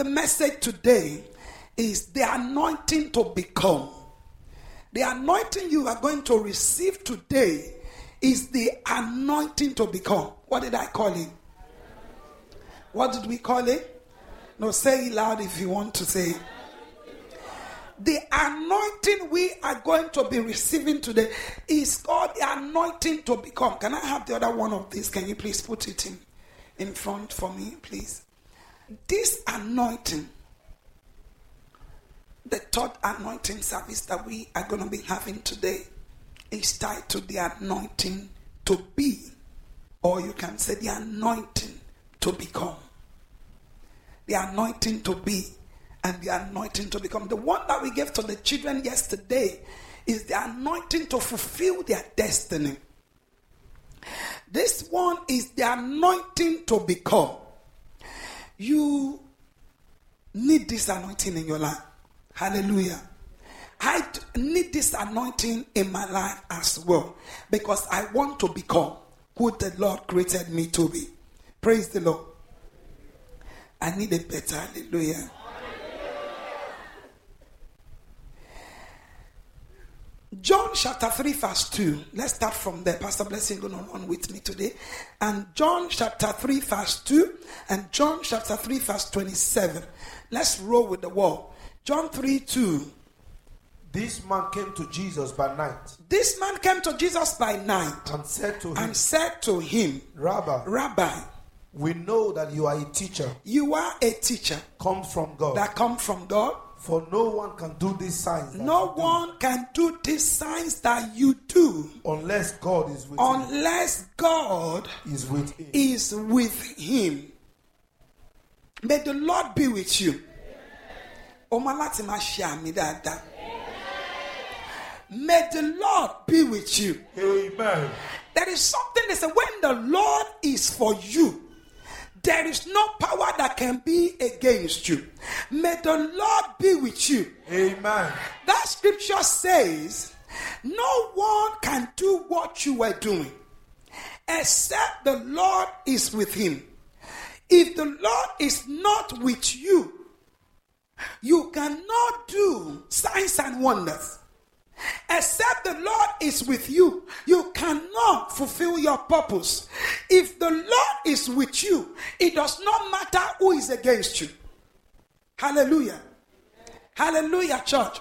the message today is the anointing to become. The anointing you are going to receive today is the anointing to become. What did I call it? What did we call it? No, say it loud if you want to say it. The anointing we are going to be receiving today is called the anointing to become. Can I have the other one of these? Can you please put it in, in front for me, please? This anointing, the third anointing service that we are going to be having today, is tied to the anointing to be, or you can say the anointing to become. The anointing to be and the anointing to become. The one that we gave to the children yesterday is the anointing to fulfill their destiny. This one is the anointing to become. You need this anointing in your life. Hallelujah. I need this anointing in my life as well because I want to become who the Lord created me to be. Praise the Lord. I need a better hallelujah. John chapter 3, verse 2. Let's start from there. Pastor Blessing going on with me today. And John chapter 3, verse 2, and John chapter 3, verse 27. Let's roll with the wall. John 3 2. This man came to Jesus by night This man came to Jesus by night and said to him, and said to him, Rabbi, Rabbi, we know that you are a teacher, you are a teacher come from God. that come from God. For no one can do these signs No you do one can do these signs that you do unless God is with him. unless God Is with him. is with him. May the Lord be with you. Ọmọ láti máa ṣe àmì dáadáa. May the Lord be with you. Amen. There is something that says when the Lord is for you, there is no power that can be against you. May the Lord be with you. Amen. That scripture says, No one can do what you are doing except the Lord is with him. If the Lord is not with you, you cannot do signs and wonders. Except the Lord is with you, you cannot fulfill your purpose. If the Lord is with you, it does not matter who is against you. Hallelujah. Hallelujah, church.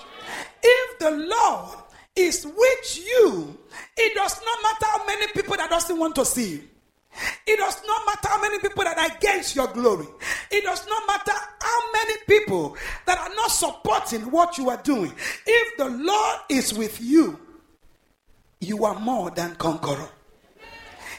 If the Lord is with you, it does not matter how many people that doesn't want to see you. It does not matter how many people that are against your glory. It does not matter how many people that are not supporting what you are doing. If the Lord is with you, you are more than conqueror.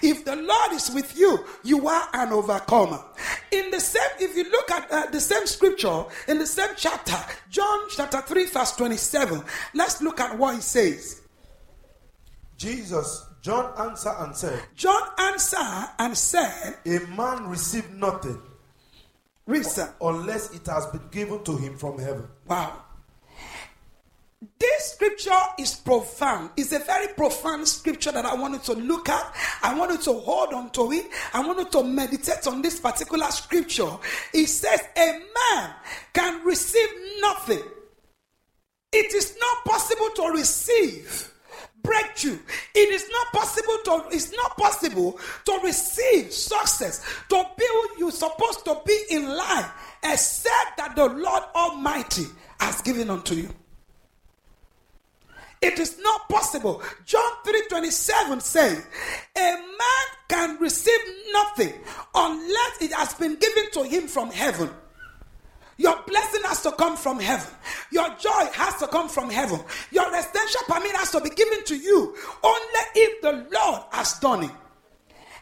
If the Lord is with you, you are an overcomer. In the same, if you look at uh, the same scripture in the same chapter, John chapter 3, verse 27, let's look at what he says. Jesus, John answered and said, John answered and said, A man received nothing Read, sir. unless it has been given to him from heaven. Wow. This scripture is profound. It's a very profound scripture that I wanted to look at. I wanted to hold on to it. I wanted to meditate on this particular scripture. It says, A man can receive nothing. It is not possible to receive breakthrough. It is not possible to it's not possible to receive success, to build you're supposed to be in line, except that the Lord Almighty has given unto you. It is not possible. John 3:27 says, "A man can receive nothing unless it has been given to him from heaven." Your blessing has to come from heaven. Your joy has to come from heaven. Your residential permit has to be given to you only if the Lord has done it.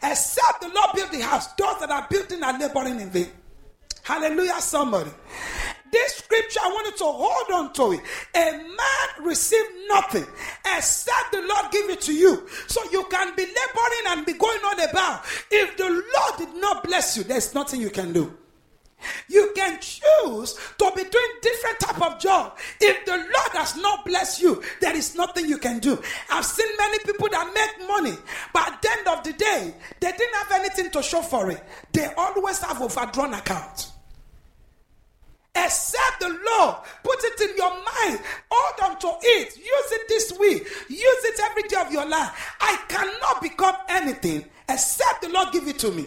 Except the Lord build the house, those that are building are laboring in vain. Hallelujah, somebody. This scripture, I wanted to hold on to it. A man received nothing except the Lord give it to you. So you can be laboring and be going on about. If the Lord did not bless you, there's nothing you can do. You can choose to be doing different type of job. If the Lord has not blessed you, there is nothing you can do. I've seen many people that make money, but at the end of the day, they didn't have anything to show for it. They always have overdrawn account. Except the Lord. Put it in your mind. Hold on to it. Use it this week. Use it every day of your life. I cannot become anything except the Lord give it to me.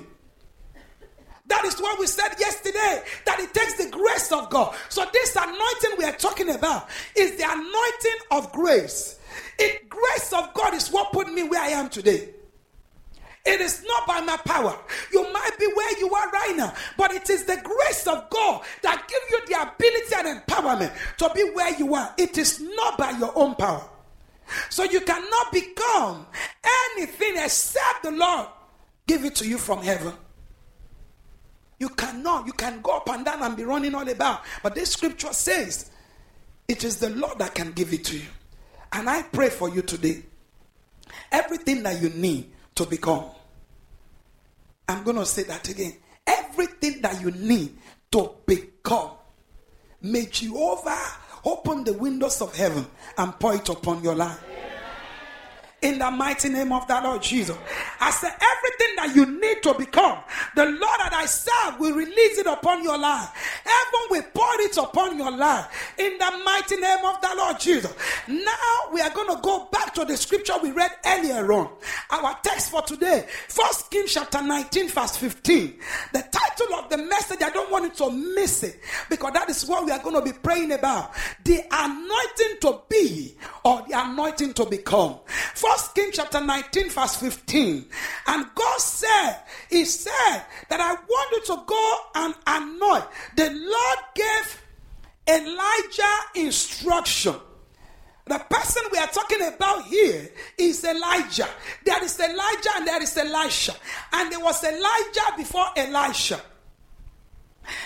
That is what we said yesterday that it takes the grace of God. So, this anointing we are talking about is the anointing of grace. It grace of God is what put me where I am today. It is not by my power. You might be where you are right now, but it is the grace of God that give you the ability and empowerment to be where you are. It is not by your own power. So you cannot become anything except the Lord give it to you from heaven. You cannot. You can go up and down and be running all about. But this scripture says it is the Lord that can give it to you. And I pray for you today. Everything that you need to become. I'm going to say that again. Everything that you need to become. May Jehovah open the windows of heaven and pour it upon your life in the mighty name of the Lord Jesus. I say everything that you need to become, the Lord that I serve will release it upon your life. Heaven will pour it upon your life in the mighty name of the Lord Jesus. Now we are going to go back to the scripture we read earlier on. Our text for today, First Kings chapter 19, verse 15. The title of the message, I don't want you to miss it because that is what we are going to be praying about. The anointing to be or the anointing to become. First First King chapter 19, verse 15. And God said, He said that I want you to go and anoint. The Lord gave Elijah instruction. The person we are talking about here is Elijah. There is Elijah and there is Elisha. And there was Elijah before Elisha.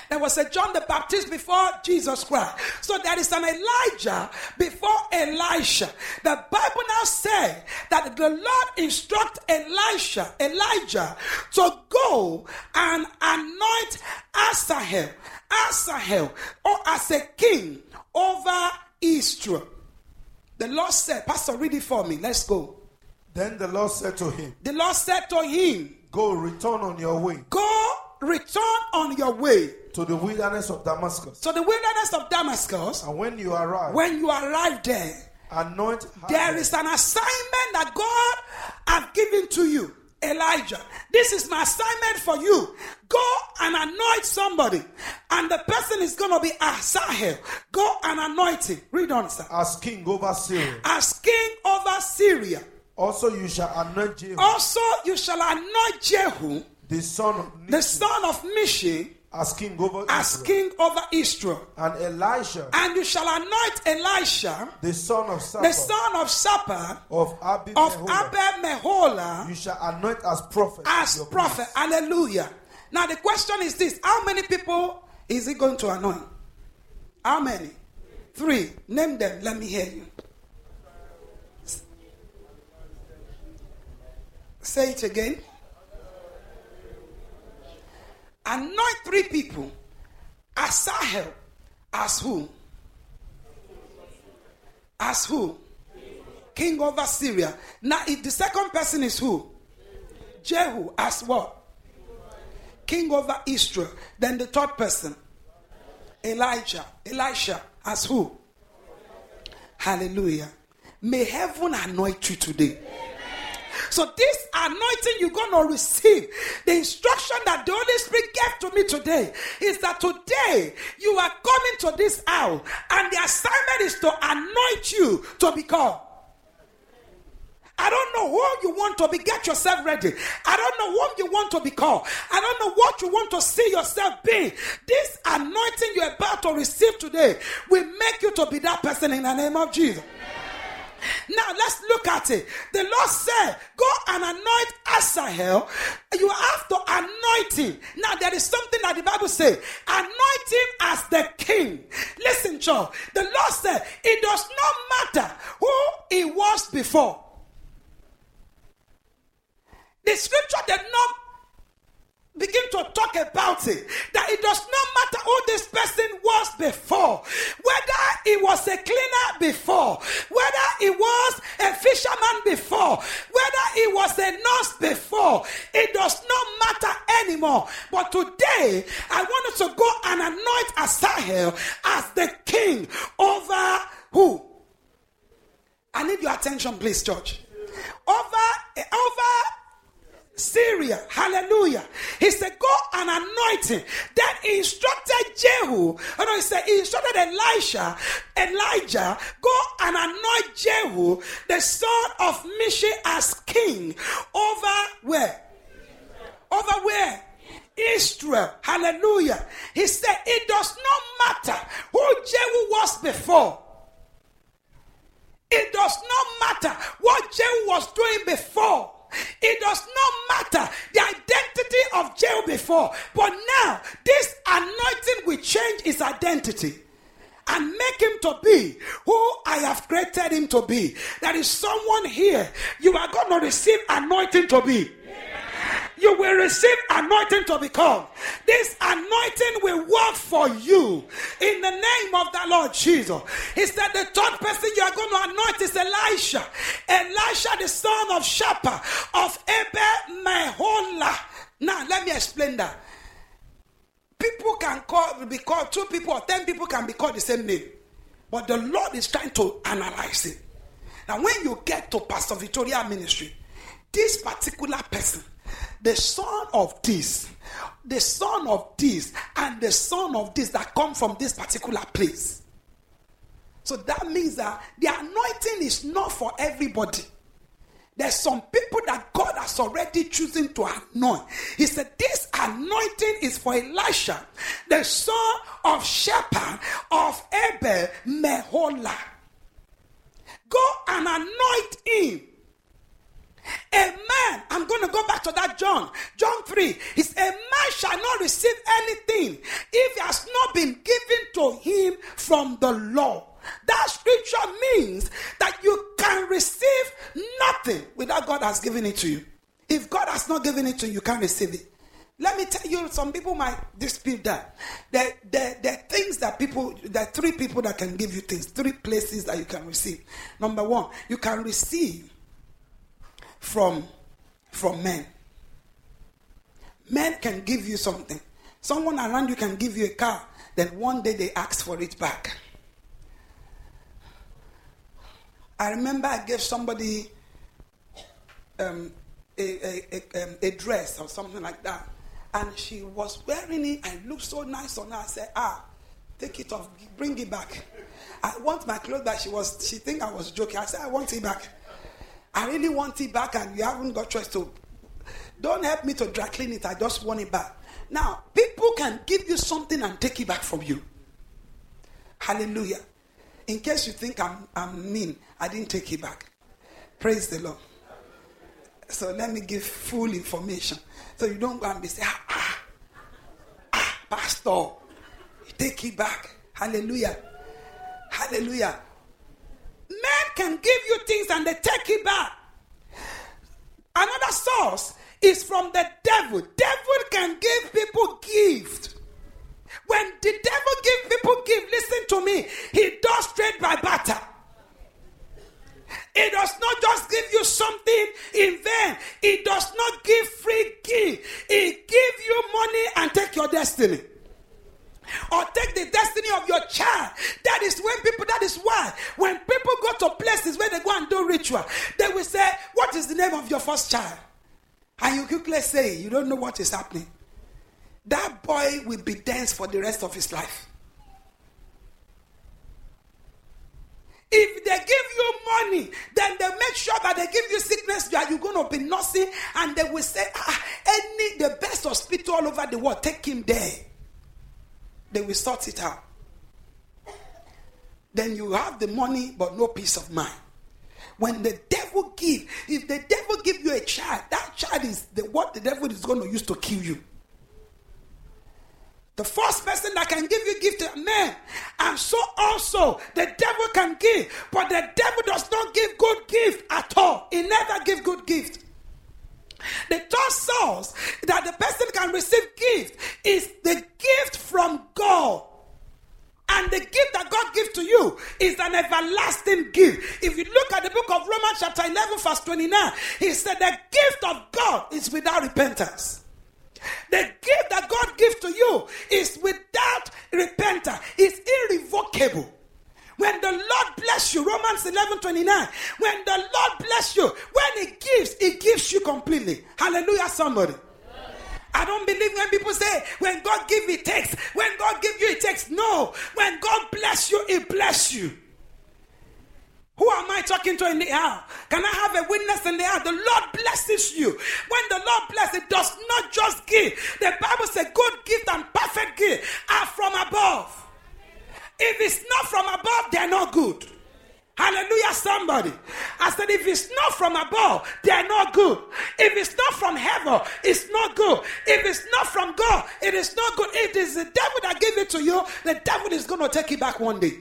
There was a John the Baptist before Jesus Christ. So there is an Elijah before Elisha. The Bible now says that the Lord instruct Elisha, Elijah, to go and anoint Hazael, Hazael, or as a king over Israel. The Lord said, Pastor, read it for me. Let's go. Then the Lord said to him, The Lord said to him, Go, return on your way Go return on your way to the wilderness of Damascus. to the wilderness of Damascus. And when you arrive, When you arrive there, anoint there is an assignment that God has given to you. Elijah, this is my assignment for you. Go and anoint somebody, and the person is going to be Hazael. Go and anoint him. Read on, sir. as king over Syria. As king over Syria. Also, you shall anoint Jehu, Also, you shall anoint Jehu, the son of the son of Mishi, as king over as Israel. king over Israel. And Elisha, And you shall anoint Elisha, the son of the son of Sappa, of Abi of Meholah, Abel Meholah, you shall anoint as prophet. as prophet. place. Hallelujah. Now the question is this: How many people is he going to anoint? How many? Three. Name them. Let me hear you. Say it again. Anoint three people. Hazael. As who? As who? King over Syria. Now, if the second person is who? Jehu as what? King over Israel. Then the third person, Elijah. Elisha as who? Hallelujah. May heaven anoint you today. So this anointing you're going to receive, the instruction that the Holy Spirit gave to me today is that today you are coming to this hour and the assignment is to anoint you to become. I don't know who you want to be. Get yourself ready. I don't know whom you want to become. I don't know what you want to see yourself being. This anointing you're about to receive today will make you to be that person in the name of Jesus. Now let's look at it. The Lord said, Go and anoint Hazael. You have to anoint him. Now there is something that the Bible says, anoint him as the king. Listen, church. The Lord said, It does not matter who he was before. The scripture did not begin to talk about it. That it does not matter who this person was before, whether he was a cleaner before, whether he was a fisherman before, whether he was a nurse before. It does not matter anymore. But today, I want you to go and anoint Hazael as the king over who? I need your attention, please, church. Over, over Syria. Hallelujah. He said, Go and anoint him. Then he instructed Jehu. Oh no, he said he instructed Elisha, Elijah, go and anoint Jehu, the son of Mishi, as king over where? Over where? Israel. Hallelujah. He said, It does not matter who Jehu was before. It does not matter what Jehu was doing before. It does not matter the identity of Jehu before. But now, this anointing will change his identity and make him to be who I have created him to be. There is someone here, you are going to receive anointing to be you will receive anointing to become. This anointing will work for you in the name of the Lord Jesus. He said the third person you are going to anoint is Elisha. Elisha, the son of Shapha of Abel Meholah. Now, let me explain that. People can call, be called, two people or ten people can be called the same name. But the Lord is trying to analyze it. Now, when you get to Pastor Victoria ministry, this particular person the son of this, the son of this, and the son of this that come from this particular place. So that means that the anointing is not for everybody. There's some people that God has already chosen to anoint. He said, This anointing is for Elisha, the son of Shapha of Abel Meholah. Go and anoint him a man, I'm going to go back to that John. John 3 is a man shall not receive anything if he has not been given to him from the law. That scripture means that you can receive nothing without God has given it to you. If God has not given it to you, you can't receive it. Let me tell you, some people might dispute that. There, there are things that people, there are three people that can give you things, three places that you can receive. Number one, you can receive from, from men. Men can give you something. Someone around you can give you a car, then one day they ask for it back. I remember I gave somebody um, a, a, a, um, a, dress or something like that, and she was wearing it and looked so nice on her. I said, Ah, take it off, bring it back. I want my clothes back. She was, she think I was joking. I said, I want it back. I really want it back and you haven't got choice to. Don't help me to dry clean it. I just want it back. Now, people can give you something and take it back from you. Hallelujah. In case you think I'm, I'm mean, I didn't take it back. Praise the Lord. So let me give full information. So you don't go and be saying, ah, ah, ah, pastor, take it back. Hallelujah. Hallelujah. Can give you things and they take it back. Another source is from the devil. Devil can give people gift. When the devil give people gift, listen to me, he does trade by barter. It does not just give you something in vain. It does not give free gift. It give you money and take your destiny or take the destiny of your child. That is when people, that is why when people go to places where they go and do ritual, they will say, What is the name of your first child? And you quickly say, You don't know what is happening. That boy will be dense for the rest of his life. If they give you money, then they make sure that they give you sickness that you're going to be nursing, and they will say, ah, any the best hospital all over the world, take him there they will sort it out. Then you have the money but no peace of mind. When the devil give, if the devil give you a child, that child is the, what the devil is going to use to kill you. The first person that can give you gift is a man. And so also the devil can give. But the devil does not give good gift at all. He never give good gift. The third source that the person can receive gift is the gift from God. And the gift that God gives to you is an everlasting gift. If you look at the book of Romans, chapter 11, verse 29, he said, The gift of God is without repentance. The gift that God gives to you is without repentance, it's irrevocable. When the Lord bless you, Romans 11 29, when the Lord bless you, when He gives, He gives you completely. Hallelujah, somebody. I don't believe when people say, when God give, He takes. When God give you, He takes. No. When God bless you, He bless you. Who am I talking to in the hour? Can I have a witness in the hour? The Lord blesses you. When the Lord blesses, it does not just give. The Bible says, good gift and perfect gift are from above. If it's not from above, they're not good. Hallelujah, somebody. I said, if it's not from above, they're not good. If it's not from heaven, it's not good. If it's not from God, it is not good. It is the devil that gave it to you. The devil is going to take it back one day.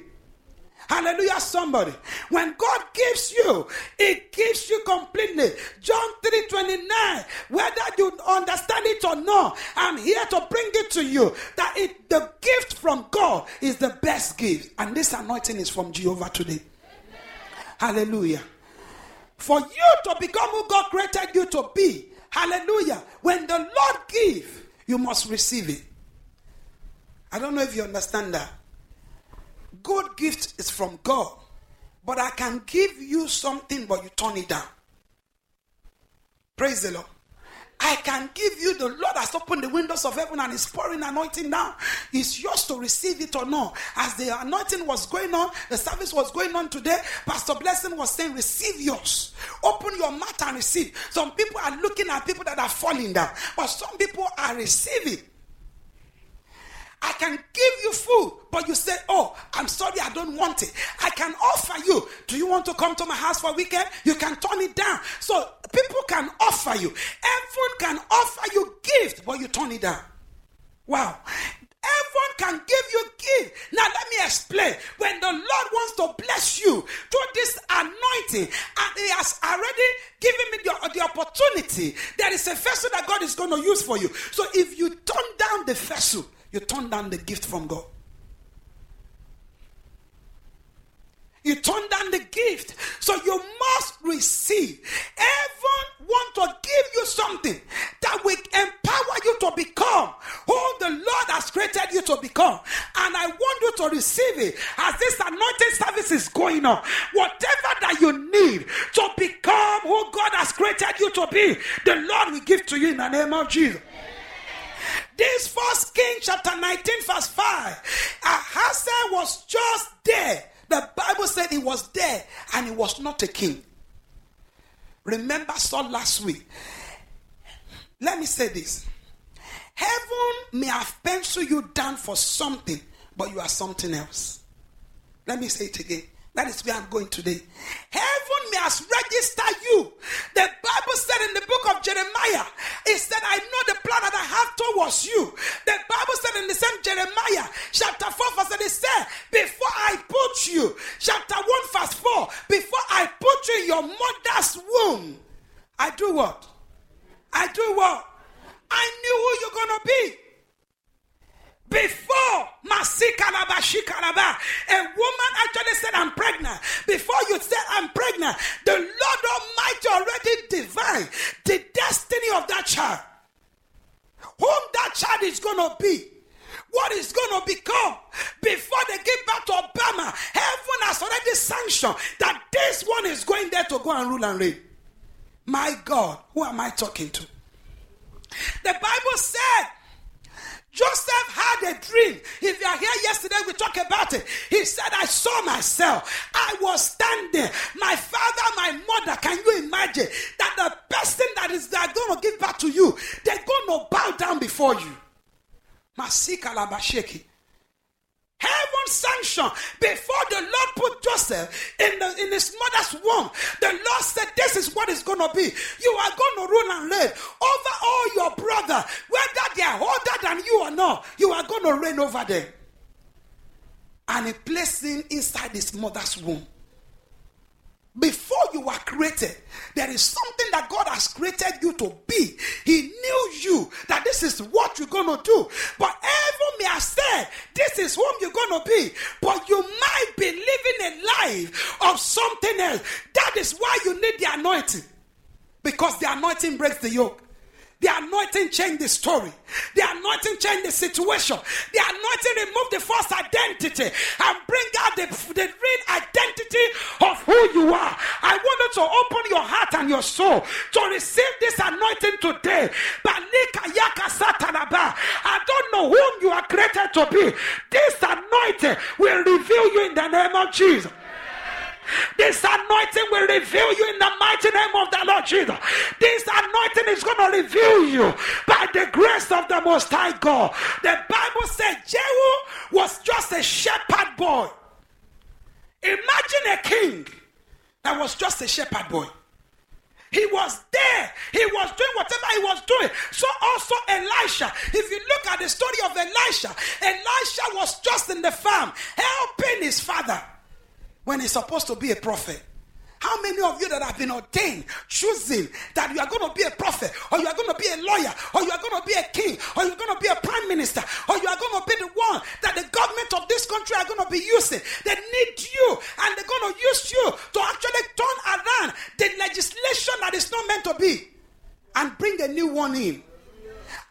Hallelujah, somebody. When God gives you, it gives you completely. John 3 29. Whether you understand it or not, I'm here to bring it to you that it, the gift from God is the best gift. And this anointing is from Jehovah today. Hallelujah. For you to become who God created you to be. Hallelujah. When the Lord give, you must receive it. I don't know if you understand that. Good gift is from God, but I can give you something, but you turn it down. Praise the Lord. I can give you the Lord has opened the windows of heaven and is pouring anointing now. It's yours to receive it or not. As the anointing was going on, the service was going on today. Pastor Blessing was saying, Receive yours. Open your mouth and receive. Some people are looking at people that are falling down, but some people are receiving. I can give you food, but you say, Oh, I'm sorry, I don't want it. I can offer you. Do you want to come to my house for a weekend? You can turn it down. So people can offer you. Everyone can offer you gift, but you turn it down. Wow. Everyone can give you gift. Now let me explain. When the Lord wants to bless you through this anointing, and He has already given me the, the opportunity, there is a vessel that God is going to use for you. So if you turn down the vessel, you turn down the gift from God. You turn down the gift. So you must receive. Heaven want to give you something that will empower you to become who the Lord has created you to become. And I want you to receive it as this anointing service is going on. Whatever that you need to become who God has created you to be, the Lord will give to you in the name of Jesus. This first King chapter 19, verse 5. Ahaziah was just there. The Bible said he was there and he was not a king. Remember Saul last week. Let me say this. Heaven may have penciled you down for something, but you are something else. Let me say it again. That is where I'm going today. Heaven may has registered you. The Bible said in the book of Jeremiah, it said, I know the plan that I have towards you. The Bible said in the same Jeremiah, chapter 4, verse 8, it said, Before I put you, chapter 1, verse 4, before I put you in your mother's womb, I do what? I do what? I knew who you're going to be. Before Masikalaba Shikalaba, a woman actually said, I'm pregnant. Before you said, I'm pregnant, the Lord Almighty already divined the destiny of that child. Whom that child is going to be. What is going to become before they give back to Obama? Heaven has already sanctioned that this one is going there to go and rule and reign. My God, who am I talking to? The Bible said Joseph had a dream. If you are here yesterday, we talked about it. He said, I saw myself. I was standing. My father, my mother. Can you imagine that the person that is they're going to give back to you, they're going to bow down before you? Masika labasheki. Heaven sanction before the Lord put Joseph in, the, in his mother's womb. The Lord said, This is what it's going to be. You are going to rule and reign over all your brother, whether they are older than you or not. You are going to reign over them. And he placed him inside his mother's womb. Before you were created, there is something that God has created you to be. He knew you that this is what you're going to do. But everyone may have said, This is whom you're going to be. But you might be living a life of something else. That is why you need the anointing. Because the anointing breaks the yoke. The anointing changed the story. The anointing changed the situation. The anointing removed the false identity and bring out the, the real identity of who you are. I want you to open your heart and your soul to receive this anointing today. I don't know whom you are created to be. This anointing will reveal you in the name of Jesus. This anointing will reveal you in the mighty name of the Lord Jesus. This anointing is going to reveal you by the grace of the Most High God. The Bible said Jehu was just a shepherd boy. Imagine a king that was just a shepherd boy. He was there. He was doing whatever he was doing. So also Elisha. If you look at the story of Elisha, Elisha was just in the farm helping his father when he's supposed to be a prophet. How many of you that have been ordained, choosing that you are going to be a prophet, or you are going to be a lawyer, or you are going to be a king, or you're going to be a prime minister, or you are going to be the one that the government of this country are going to be using? They need you, and they're going to use you to actually turn around the legislation that is not meant to be and bring a new one in.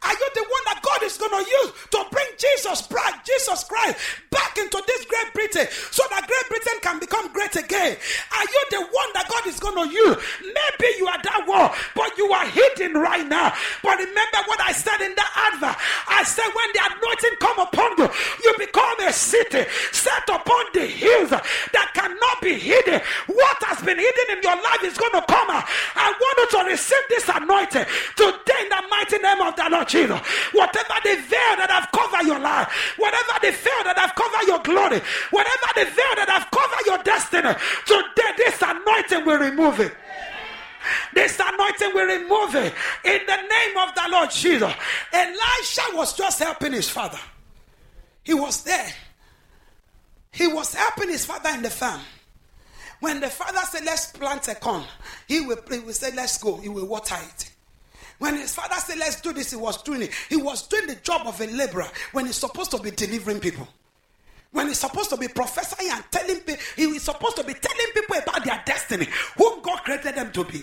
Are you the one that is going to use to bring Jesus, Jesus Christ back into this Great Britain so that Great Britain can become great again? Are you the one that God is going to use? Maybe you are that one, but you are hidden right now. But remember what I said in the advert. I said, when the anointing come upon you, you become a city set upon the hills that cannot be hidden. What has been hidden in your life is going to come out. I want you to receive this anointing today in the mighty name of the Lord Jesus. Whatever the veil that have covered your life, whatever the veil that have covered your glory, whatever the veil that have covered your destiny, today this anointing will remove it. This anointing will remove it in the name of the Lord Jesus. Elisha was just helping his father. He was there. He was helping his father in the farm. When the father said, Let's plant a corn, he will, he will say, Let's go. He will water it. When his father said, Let's do this, he was doing it. He was doing the job of a laborer when he's supposed to be delivering people. When he's supposed to be prophesying and telling people, he is supposed to be telling people about their destiny, whom God created them to be.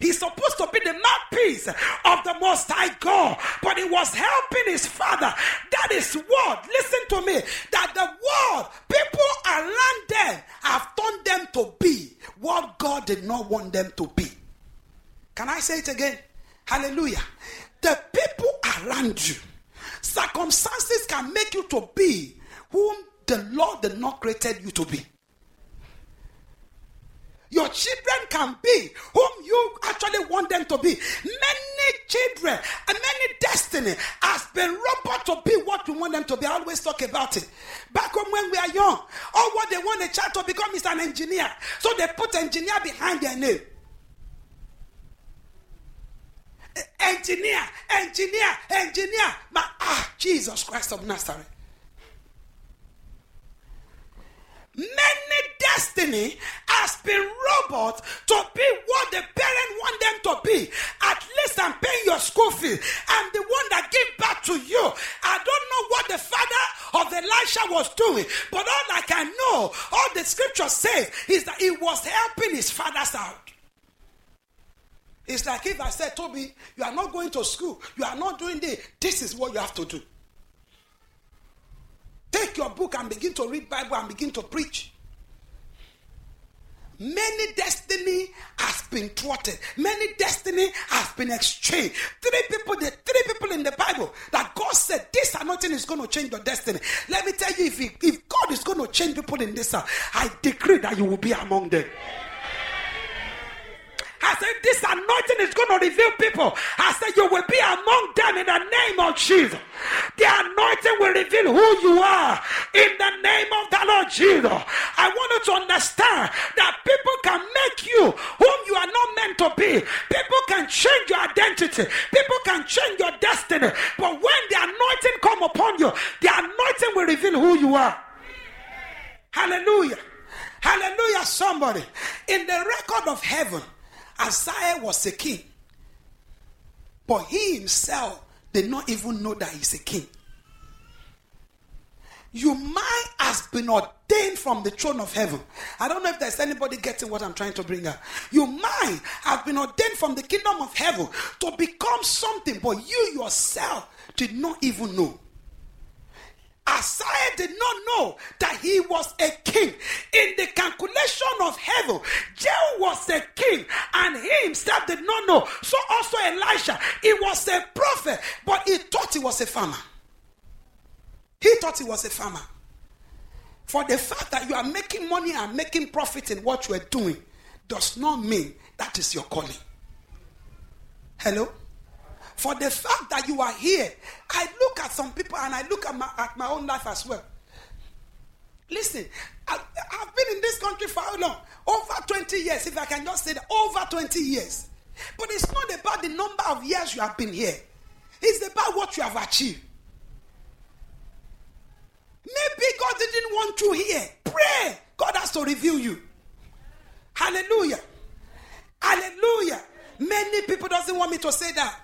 He's supposed to be the mouthpiece of the Most High God, but he was helping his father. That is what, listen to me, that the world, people around them have turned them to be what God did not want them to be. Can I say it again? Hallelujah. The people around you, circumstances can make you to be whom the Lord did not created you to be. Your children can be whom you actually want them to be. Many children and many destiny has been robot to be what you want them to be. I always talk about it. Back when we are young, all what they want a child to become is an engineer. So they put engineer behind their name engineer, engineer, engineer. My, ah, Jesus Christ of Nazareth. Many destiny has been robot to be what the parent want them to be. At least I'm paying your school fee. I'm the one that give back to you. I don't know what the father of Elisha was doing, but all I can know, all the scripture says, is that he was helping his fathers out. It's like if I said, Toby, you are not going to school, you are not doing this. This is what you have to do. Take your book and begin to read Bible and begin to preach. Many destiny has been thwarted. Many destiny has been exchanged. Three people, the three people in the Bible that God said this anointing is going to change your destiny. Let me tell you, if, he, if God is going to change people in this, I decree that you will be among them. I said, This anointing is going to reveal people. I said, You will be among them in the name of Jesus. The anointing will reveal who you are in the name of the Lord Jesus. I want you to understand that people can make you whom you are not meant to be. People can change your identity. People can change your destiny. But when the anointing come upon you, the anointing will reveal who you are. Hallelujah. Hallelujah, somebody. In the record of heaven, Isaiah was a king. But he himself did not even know that he's a king. You might has been ordained from the throne of heaven. I don't know if there's anybody getting what I'm trying to bring up. You might have been ordained from the kingdom of heaven to become something, but you yourself did not even know. Isaiah did not know that he was a king. In the calculation of heaven, Jehu was a king and he himself did not know. So also Elisha, he was a prophet, but he thought he was a farmer. He thought he was a farmer. For the fact that you are making money and making profit in what you are doing does not mean that is your calling. Hello? For the fact that you are here, I look at some people and I look at my, at my own life as well. Listen, I, have been in this country for how long? Over 20 years, if I can just say that, over 20 years. But it's not about the number of years you have been here, it's about what you have achieved. Maybe God didn't want you here. Pray. God has to reveal you. Hallelujah. Hallelujah. Many people doesn't want me to say that.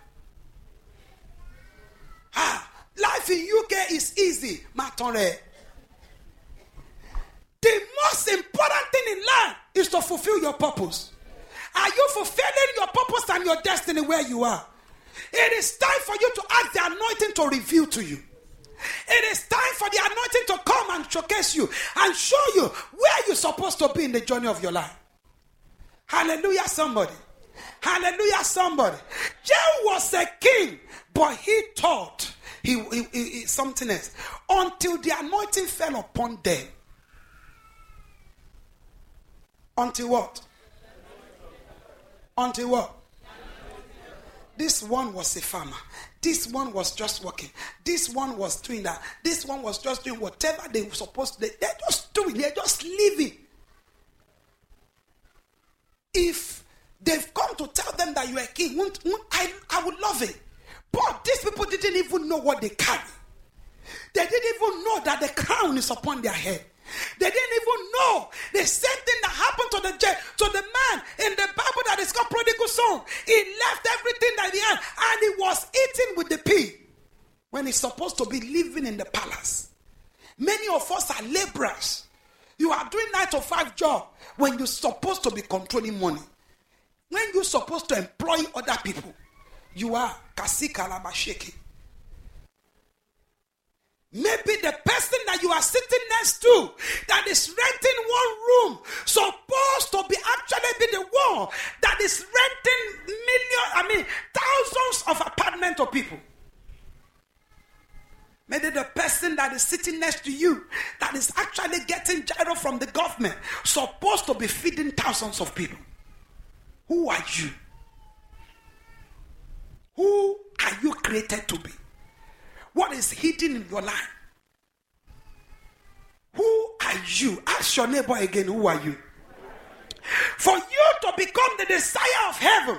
Ah, life in UK is easy. Matore. The most important thing in life is to fulfill your purpose. Are you fulfilling your purpose and your destiny where you are? It is time for you to ask the anointing to reveal to you. It is time for the anointing to come and showcase you and show you where you're supposed to be in the journey of your life. Hallelujah, somebody. Hallelujah, somebody. Jehu was a king, but he thought he, he, he, something else until the anointing fell upon them. Until what? Until what? This one was a farmer. This one was just working. This one was doing that. This one was just doing whatever they were supposed to. They, they're just doing. They're just living. If they've come to tell them that you are king, won't, won't, I, I would love it. But these people didn't even know what they carry. They didn't even know that the crown is upon their head. They didn't even know the same thing that happened to the to the man in the Bible that is called prodigal son. He left everything that he had and he was eating with the pig when he's supposed to be living in the palace. Many of us are laborers. You are doing nine to five job when you're supposed to be controlling money. When you're supposed to employ other people, you are kasika shaking. Maybe the person that you are sitting next to that is renting one room supposed to be actually be the one that is renting million, I mean thousands of apartment of people. Maybe the person that is sitting next to you that is actually getting giro from the government supposed to be feeding thousands of people. Who are you? Who are you created to be? What is hidden in your life? Who are you? Ask your neighbor again, who are you? For you to become the desire of heaven,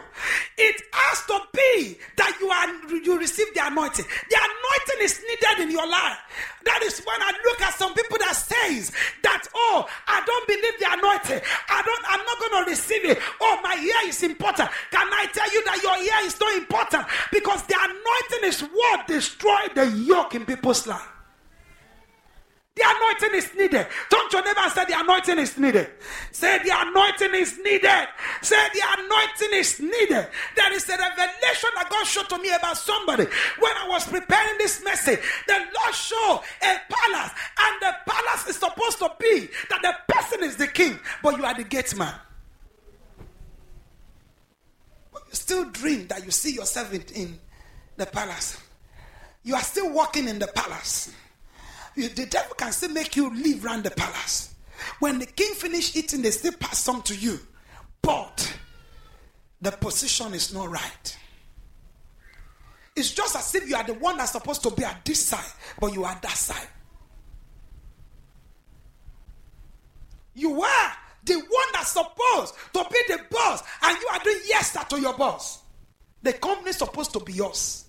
it has to be that you are you receive the anointing. The anointing is needed in your life. That is when I look at some people that says that oh I don't believe the anointing. I don't. I'm not going to receive it. Oh my ear is important. Can I tell you that your ear is not important because the anointing is what destroyed the yoke in people's life. The anointing is needed. Don't your neighbor say the anointing is needed. Say the anointing is needed. Say the anointing is needed. There is a revelation that God showed to me about somebody when I was preparing this message. The Lord showed a palace, and the palace is supposed to be that the person is the king, but you are the gate man. But you still dream that you see yourself in, in the palace. You are still walking in the palace the devil can still make you live around the palace. When the king finish eating, they still pass some to you. But the position is not right. It's just as if you are the one that's supposed to be at this side, but you are that side. You are the one that's supposed to be the boss, and you are doing yes to your boss. The company is supposed to be yours.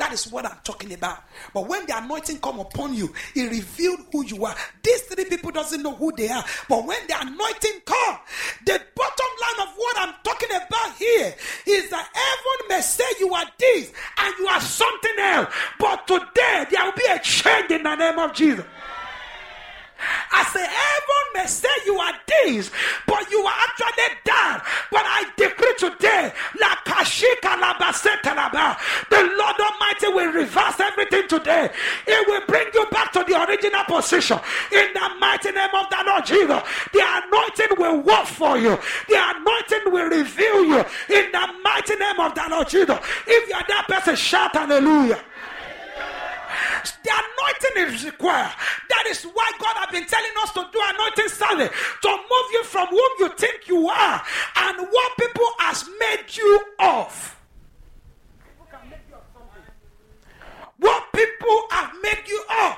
That is what I'm talking about. But when the anointing come upon you, it revealed who you are. These three people doesn't know who they are. But when the anointing come, the bottom line of what I'm talking about here is that everyone may say you are this and you are something else. But today there will be a change in the name of Jesus. I say, heaven may say you are this, but you are actually that. But I decree today, the Lord Almighty will reverse everything today. It will bring you back to the original position. In the mighty name of the Lord Jesus, the anointing will work for you. The anointing will reveal you. In the mighty name of the Lord Jesus. If you are that person, shout hallelujah. The anointing is required. That is why God has been telling us to do anointing service to move you from whom you think you are and what people has made you of. What people have made you of,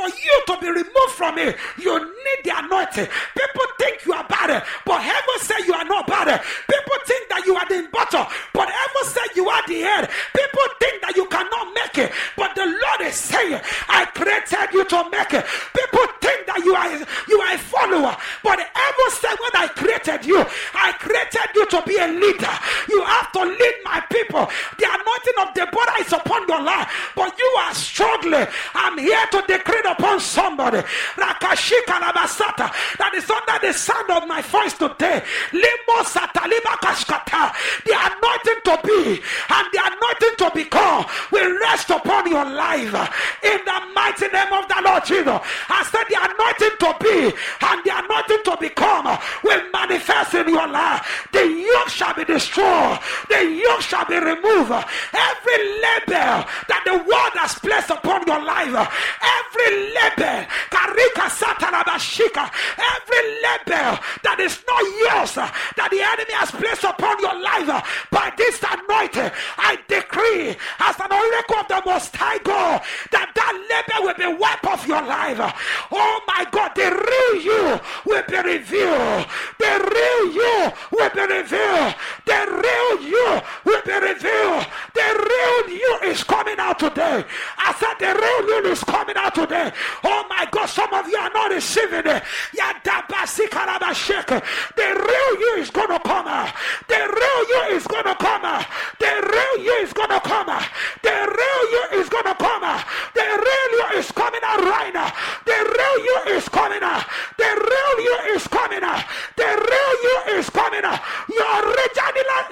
for you to be removed from it, you need the anointing. People think you are bad, but heaven said you are not bad. People think that you are the bottom, but heaven said you are the head. People think that you cannot make it, but the Lord is saying, I created you to make it. People think that you are you are a follower, but heaven said when I created you, I created you to be a leader. You have to lead my people. The anointing of Deborah is upon your life, but you are struggling, I'm here to decree upon somebody that is under the sound of my voice today. The anointing to be and the anointing to become will rest upon your life in the mighty name of the Lord Jesus. I said the anointing to be and the anointing to become will manifest in your life. The yoke shall be destroyed, the yoke shall be removed. Every label that the world God has placed upon your life. Every label, karika satarabashika, every label that is not yours, that the enemy has placed upon your life, by this anointing, I decree as an oracle of the Most High God that label will be wiped off your life. Oh my God, the real you will be revealed. The real you will be revealed. The real you will be revealed. The real you is coming out today. I said the real you is coming out today. Oh my God, some of you are not receiving it. The real you is to come. The real you is to come. The real you is to come. The real you is to come. The real you is coming out right now. The real you is coming out. The real you is coming out. The real you is coming out. Your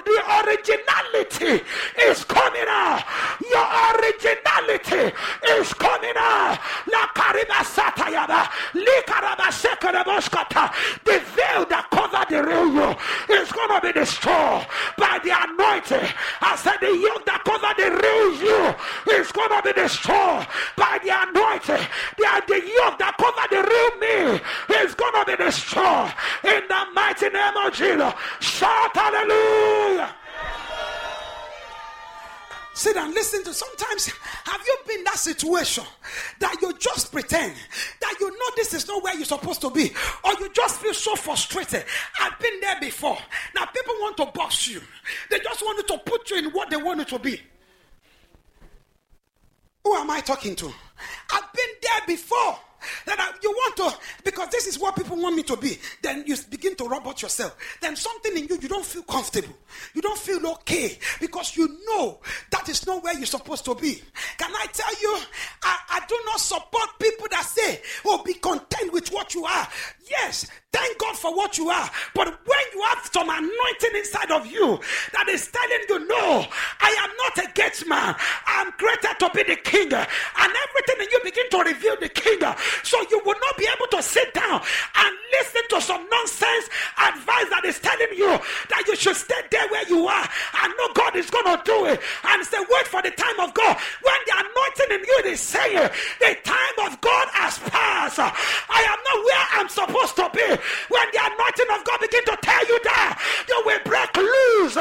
the originality is coming out. Your originality is coming out. La kariba satayaba, likaraba sekaraboskata. The veil that covered the real you is going to be destroyed by the anointing. I said the yoke that covered the real you is going to be destroyed by the anointing. The, the yoke that covered the real me is going to be destroyed in the mighty name of Jesus. Shout hallelujah. Sit and listen to. Sometimes, have you been that situation that you just pretend that you know this is not where you're supposed to be, or you just feel so frustrated? I've been there before. Now, people want to box you, they just want to put you in what they want you to be. Who am I talking to? I've been there before that I, you want to, because this is what people want me to be, then you begin to robot yourself. Then something in you, you don't feel comfortable. You don't feel okay because you know that is not where you're supposed to be. Can I tell you, I, I do not support people that say, oh, be content with what you are. Yes, thank God for what you are. But when you have some anointing inside of you that is telling you, no, I am not a gate man. I'm created to be the king. And everything in you begin to reveal the king. So you will not be able to sit down and listen to some nonsense advice that is telling you that you should stay there where you are and know God is going to do it. And say, wait for the time of God. When the anointing in you is saying, the time of God has passed. I am not where I'm supposed to be. When the anointing of God begin to tell you that, you will break loose.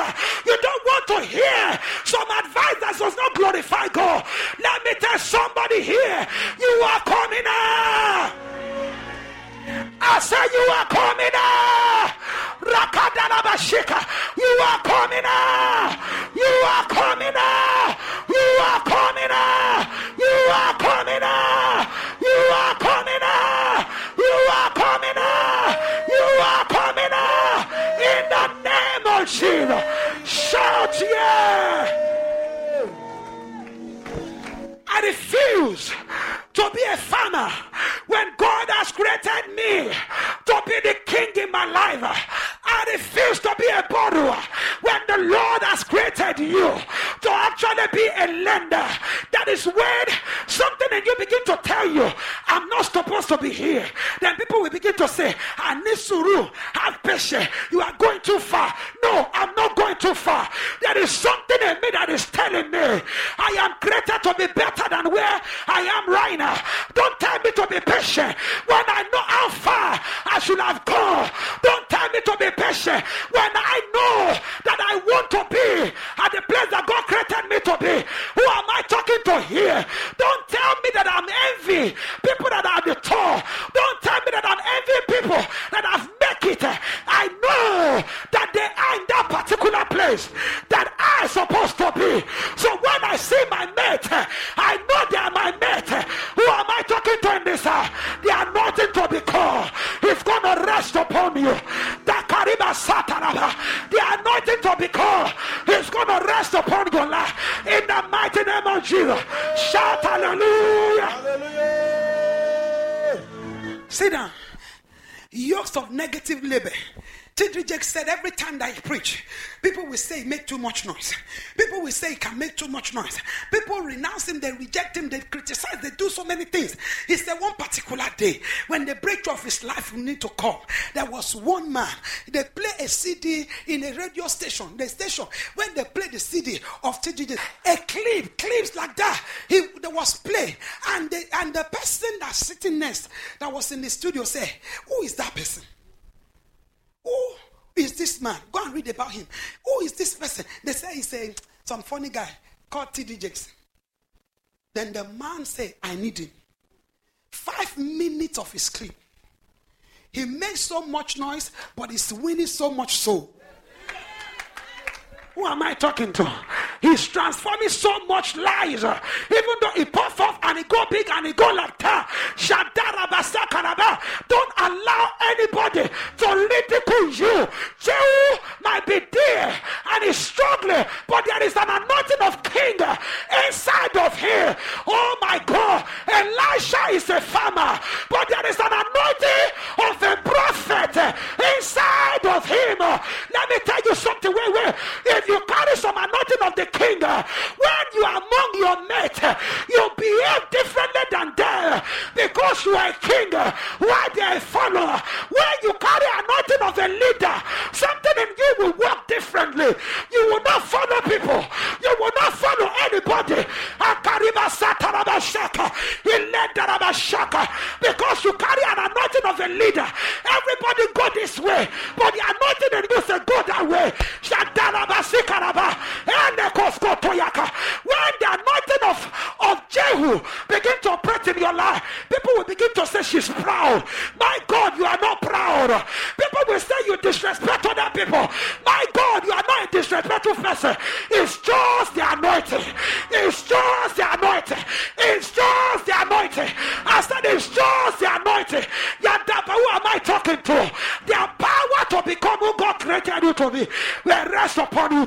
You don't want to hear some advice that does not glorify God. Let me tell somebody here, you are coming out. I say you are coming out. You are coming out. You are coming out. You are coming out. You are coming out. You are coming out. You are coming out. You are coming out. In the name of Jesus. Shout yeah. I refuse to be a farmer when God has created me to be the king in my life. I refuse to be a borrower when the Lord has created you to actually be a lender. That is when something in you begin to tell you, I'm not supposed to be here. Then people will begin to say, I suru, have patience. You are going too far. No, I'm not going too far. There is something in me that is telling me I am created to be better than where I am right now. Don't tell me to be patient when I know how far I should have gone. Don't tell me to be patient when I know that I want to be at the place that God created me to be. Who am I talking to here? Don't tell me that I'm envy people that are the tall. Don't tell me that I'm envy people that have make it. I know that they are in that particular place that I'm supposed to be. So when I see my mate, I know they are my mate. Who am I talking to in this? They are nothing to be called. It's gonna rest upon you. Upon your life. In the mighty name of Jesus. Shout hallelujah. Hallelujah. Sit down. Yokes of negative labor. Jakes said every time that he preach, people will say make too much noise. People will say he can make too much noise. People renounce him, they reject him, they criticize, they do so many things. He said one particular day, when the breakthrough of his life will need to come, there was one man. They play a CD in a radio station. The station when they play the CD of. Jakes, a clip, clips like that. He there was play, and the and the person that's sitting next that was in the studio said, "Who is that person?" Who is this man? Go and read about him. Who is this person? They say he's a, some funny guy called T.D. Jakes. Then the man said, I need him. Five minutes of his clip. He makes so much noise, but he's winning so much soul. Who am I talking to? He's transforming so much lives. uh, Even though he puff off and he go big and he go like that. Don't allow anybody to ridicule you. Jehu might be there and he's struggling, but there is an anointing of king inside of him. Oh my God. Elisha is a farmer, but there is an anointing of a prophet inside of him. Let me tell you something. Wait, wait. If you carry some anointing of the king, uh, when you are among your mate, uh, you behave differently than them because you are a king. uh, Why they are a follower? When you carry anointing of a leader, something in you will work differently. You will not follow people. You will not follow anybody. Because you carry an anointing of a leader. Everybody go this way, but the anointing in you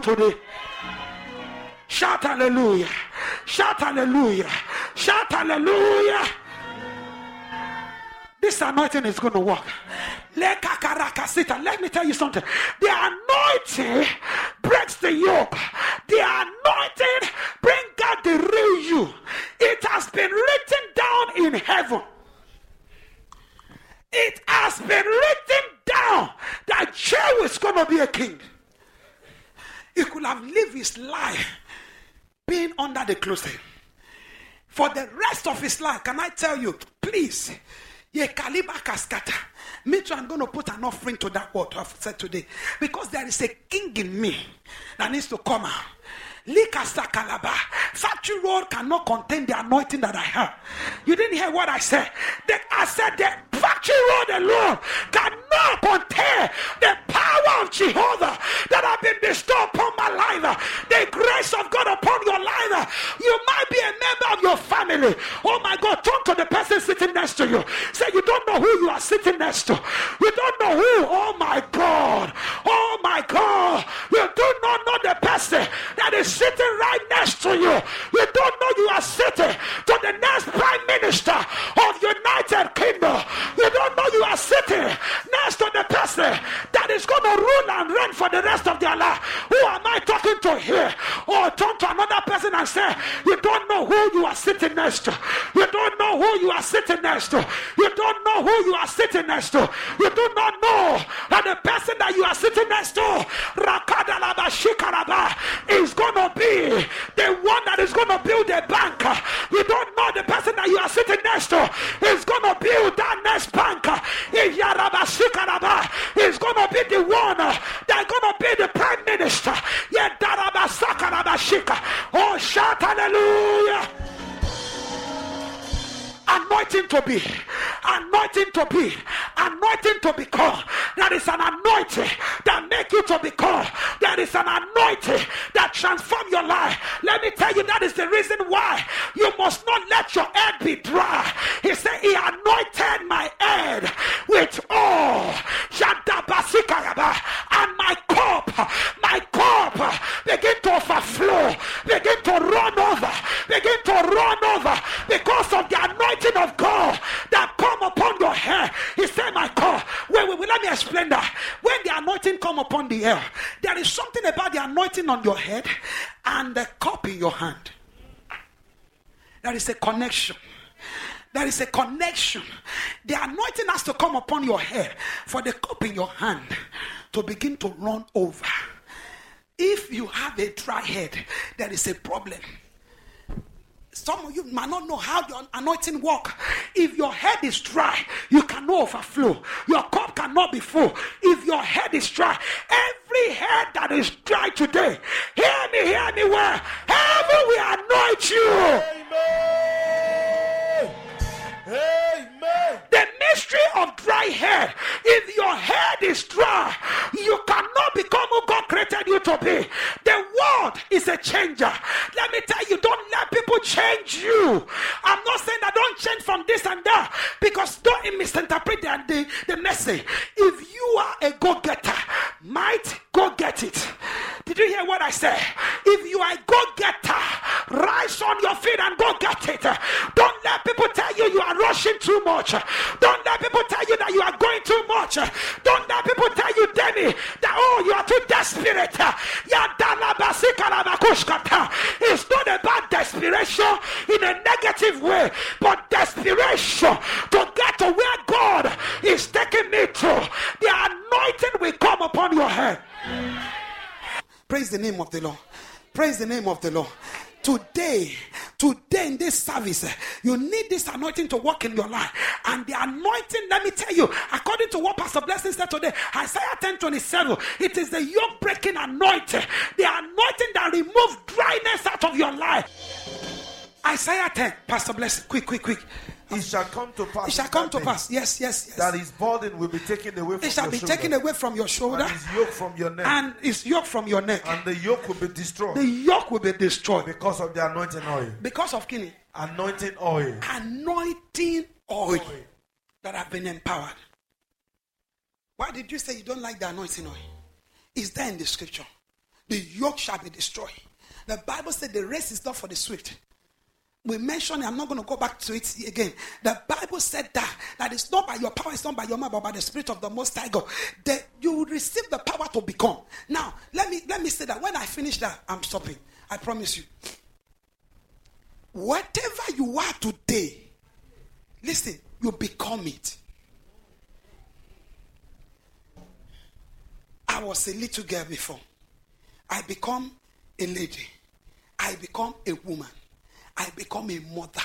today. Shout hallelujah. Shout hallelujah. Shout hallelujah. This anointing is going to work. Let me tell you something. The anointing breaks the yoke. The anointing brings out the real you. It has been written down in heaven. It has been written down that Jehu is going to be a king. He could have lived his life being under the closet. For the rest of his life, can I tell you, please, ye kaliba kaskata. Me too, I'm going to put an offering to that word I've said today. Because there is a king in me that needs to come out. Likasa kalaba. Factory road cannot contain the anointing that I have. You didn't hear what I said. The, I said the factory road alone cannot contain the power of Jehovah that have been bestowed upon my life. The grace of God upon your life. You might be a member of your family. Oh my God, talk to the person sitting next to you. Say you don't know who you are sitting next to. You don't know who. Oh my God. Oh my God. You do not know the person that is sitting right next to you. You don't know you are sitting to the next prime minister of United Kingdom. You don't know you are sitting next to the person that is going to rule and reign for the rest of their life. Who am I talking to here? Or turn to another person and say, You don't know who you are sitting next to. You don't know who you are sitting next to. You don't know who you are sitting next to. You do not know that the person that you are sitting next to is going to be the one that is going to build a bank. You don't know the person that you are sitting next to is going to build that next bank. Is going to be the one that's going to be the prime minister. Oh, shout hallelujah anointing to be, anointing to be, anointing to be called. That is an anointing that make you to be called. That is an anointing that transform your life. Let me tell you, that is the reason why you must not let your head be dry. He said, He anointed my head with oil. And my cup, my cup begin to overflow, begin to run over, begin to run over because of the anointing of God that come upon your hair. He said, My God, wait, wait, wait, let me explain that. When the anointing come upon the hair, there is something about the anointing on your head and the cup in your hand. There is a connection. There is a connection. The anointing has to come upon your head for the cup in your hand to begin to run over. If you have a dry head, there is a problem. Some of you might not know how your anointing work. If your head is dry, you cannot overflow. Your cup cannot be full. If your head is dry, every head that is dry today, hear me, hear me well. Heaven will anoint you. Amen. Amen. Mystery of dry hair. If your head is dry, you cannot become who God created you to be. The world is a changer. Let me tell you, don't let people change you. I'm not saying that don't change from this and that because don't misinterpret the, the, the message. If you are a go getter, might go get it. Did you hear what I said? If you are a go getter, rise on your feet and go get it. Don't let people tell you you are rushing too much. Don't let people tell you that you are going too much. Don't let people tell you, Demi, that oh, you are too desperate. It's not about desperation in a negative way, but desperation to get to where God is taking me to. The anointing will come upon your head. Praise the name of the Lord. Praise the name of the Lord. Today, today in this service, you need this anointing to work in your life. And the anointing, let me tell you, according to what Pastor Blessing said today, Isaiah 10 27, it is the yoke breaking anointing, the anointing that removes dryness out of your life. Isaiah 10, Pastor Blessing, quick, quick, quick. It shall come to pass. It shall come to pass. Yes, yes, yes. That his burden will be taken away from it shall your be shoulder, taken away from your shoulder and his yoke from your neck, and his yoke from your neck. and the yoke will be destroyed The yoke will be destroyed because of the anointing oil. because of killing. Anointing oil. Anointing oil that have been empowered. Why did you say you don't like the anointing oil? Is there in the scripture? The yoke shall be destroyed. The Bible said the race is not for the swift. We mentioned, I'm not going to go back to it again. The Bible said that, that it's not by your power, it's not by your mind, but by the Spirit of the Most High God. That you will receive the power to become. Now, let me let me say that when I finish that, I'm stopping. I promise you. Whatever you are today, listen, you become it. I was a little girl before. I become a lady. I become a woman. I become a mother.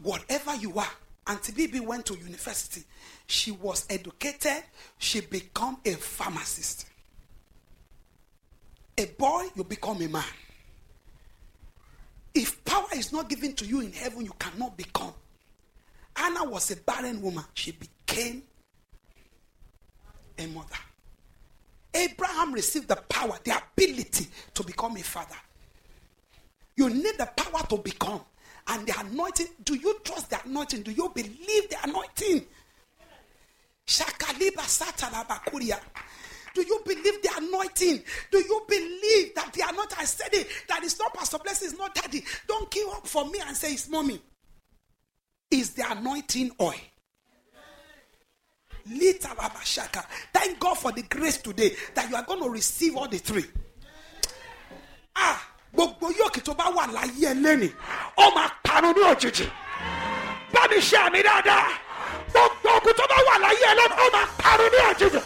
Whatever you are, Auntie Bibi went to university. She was educated. She become a pharmacist. A boy, you become a man. If power is not given to you in heaven, you cannot become. Anna was a barren woman. She became a mother. Abraham received the power, the ability to become a father. You need the power to become. And the anointing, do you trust the anointing? Do you believe the anointing? Shakaliba satalabakuria. Do you believe the anointing? Do you believe that the anointing, I said it, that it's not Pastor Blessing, it's not daddy. Don't give up for me and say it's mommy. Is the anointing oil. Thank God for the grace today that you are going to receive all the three. Ah, gbogbo yóòkì tó bá wà láyé ẹ lẹ́nìí, ó máa parun ní òjijì. Bá mi ṣe àmì dáadáa. Gbogbo ogun tó bá wà láyé ẹ lẹ́nìí, ó máa parun ní òjijì.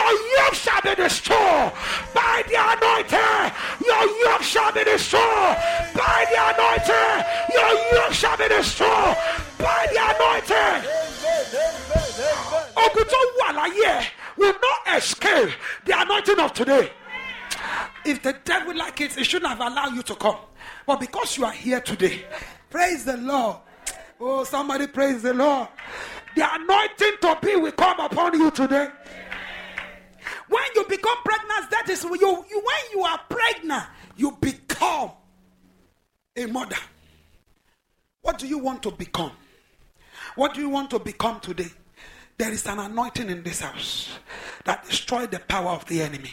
Your yoke shall be destroyed by the anointing. Your yoke shall be destroyed by the anointing. Your yoke shall be destroyed by the anointing. Ogun tó láyé will not escape the anointing of today. If the devil like it, he shouldn't have allowed you to come. But because you are here today, praise the Lord. Oh, somebody praise the Lord. The anointing to be will come upon you today. When you become pregnant, that is you, you when you are pregnant, you become a mother. What do you want to become? What do you want to become today? There is an anointing in this house that destroy the power of the enemy.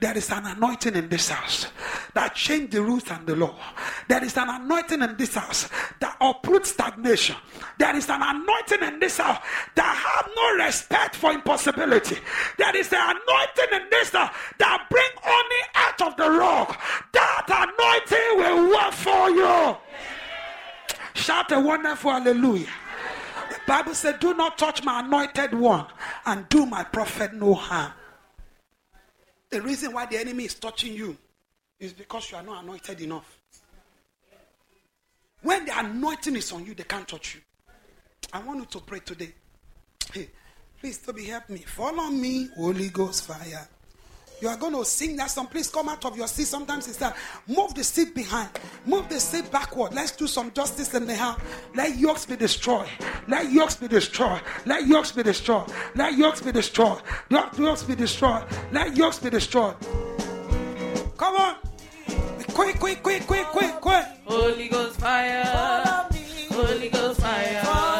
There is an anointing in this house that change the rules and the law. There is an anointing in this house that uproots stagnation. There is an anointing in this house that have no respect for impossibility. There is an anointing in this house that bring honey out of the rock. That anointing will work for you. Shout a wonderful hallelujah. Bible said, Do not touch my anointed one and do my prophet no harm. The reason why the enemy is touching you is because you are not anointed enough. When the anointing is on you, they can't touch you. I want you to pray today. Hey, please, Toby, help me. Follow me, Holy Ghost fire. You are going to sing that song. Please come out of your seat. Sometimes it's that. Move the seat behind. Move the seat backward. Let's do some justice in the house. Let yokes be destroyed. Let yokes be destroyed. Let yokes be destroyed. Let yokes be destroyed. Let yokes be destroyed. Let yokes be destroyed. Come on. Quick, quick, quick, quick, quick, quick. Holy Ghost fire. Holy Ghost fire.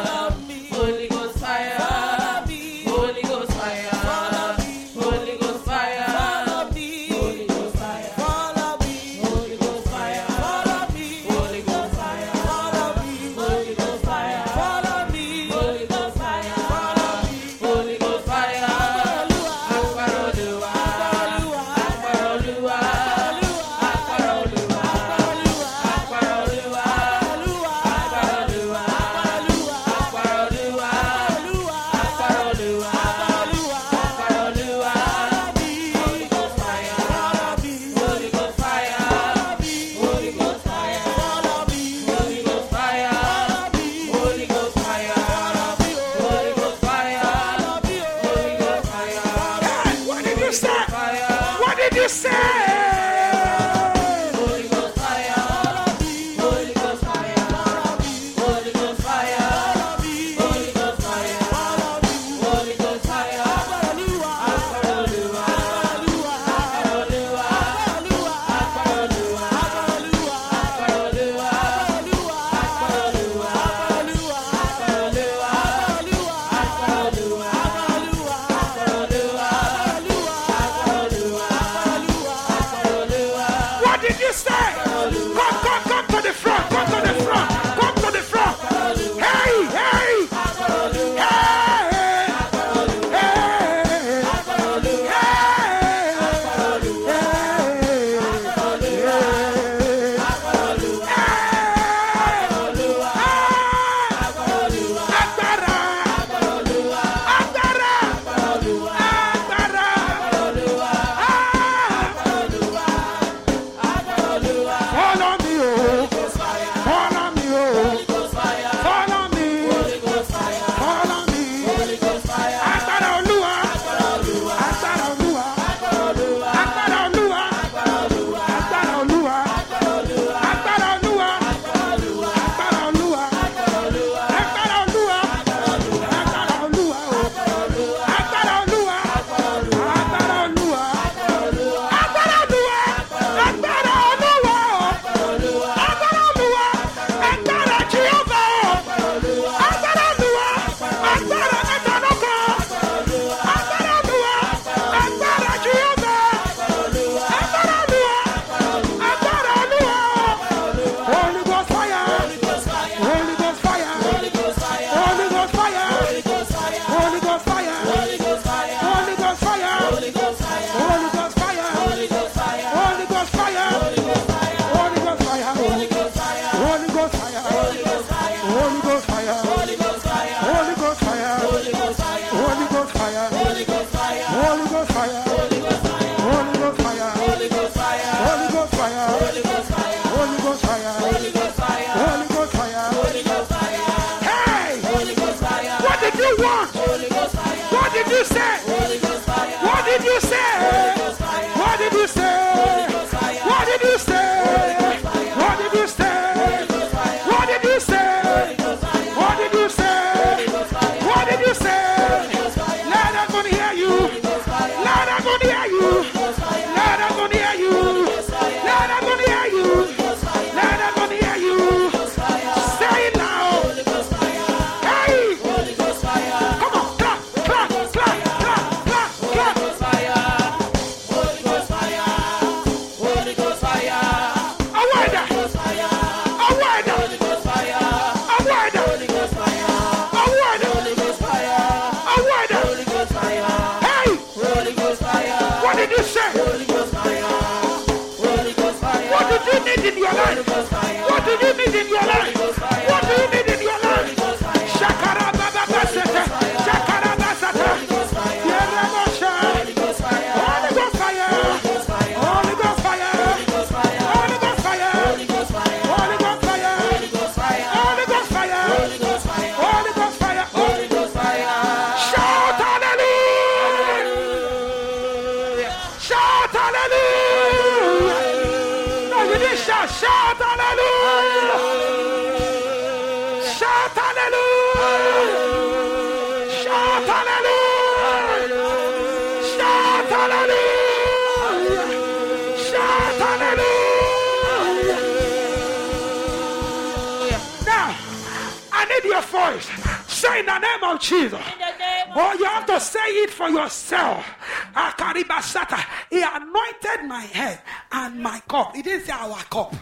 Jesus. In the name of Oh, you have to say it for yourself. Akaribasata. He anointed my head and my cup. He didn't say our cup.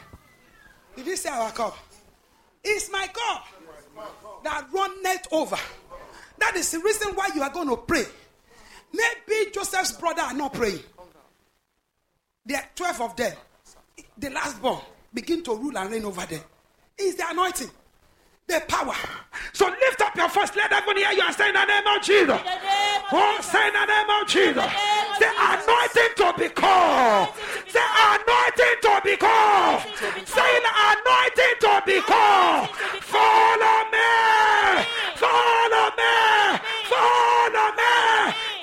He didn't say our cup. It's my cup that runneth over. That is the reason why you are going to pray. Maybe Joseph's brother are not praying. There are 12 of them. The last born begin to rule and reign over them. It's the anointing the power. So lift up your voice. Let everyone hear you and say in the name of Jesus. In the name of Oh, say in the name of Jesus. The anointing to be called. The anointing to be called. Say the anointing to be called. Follow me. Follow me. Follow me.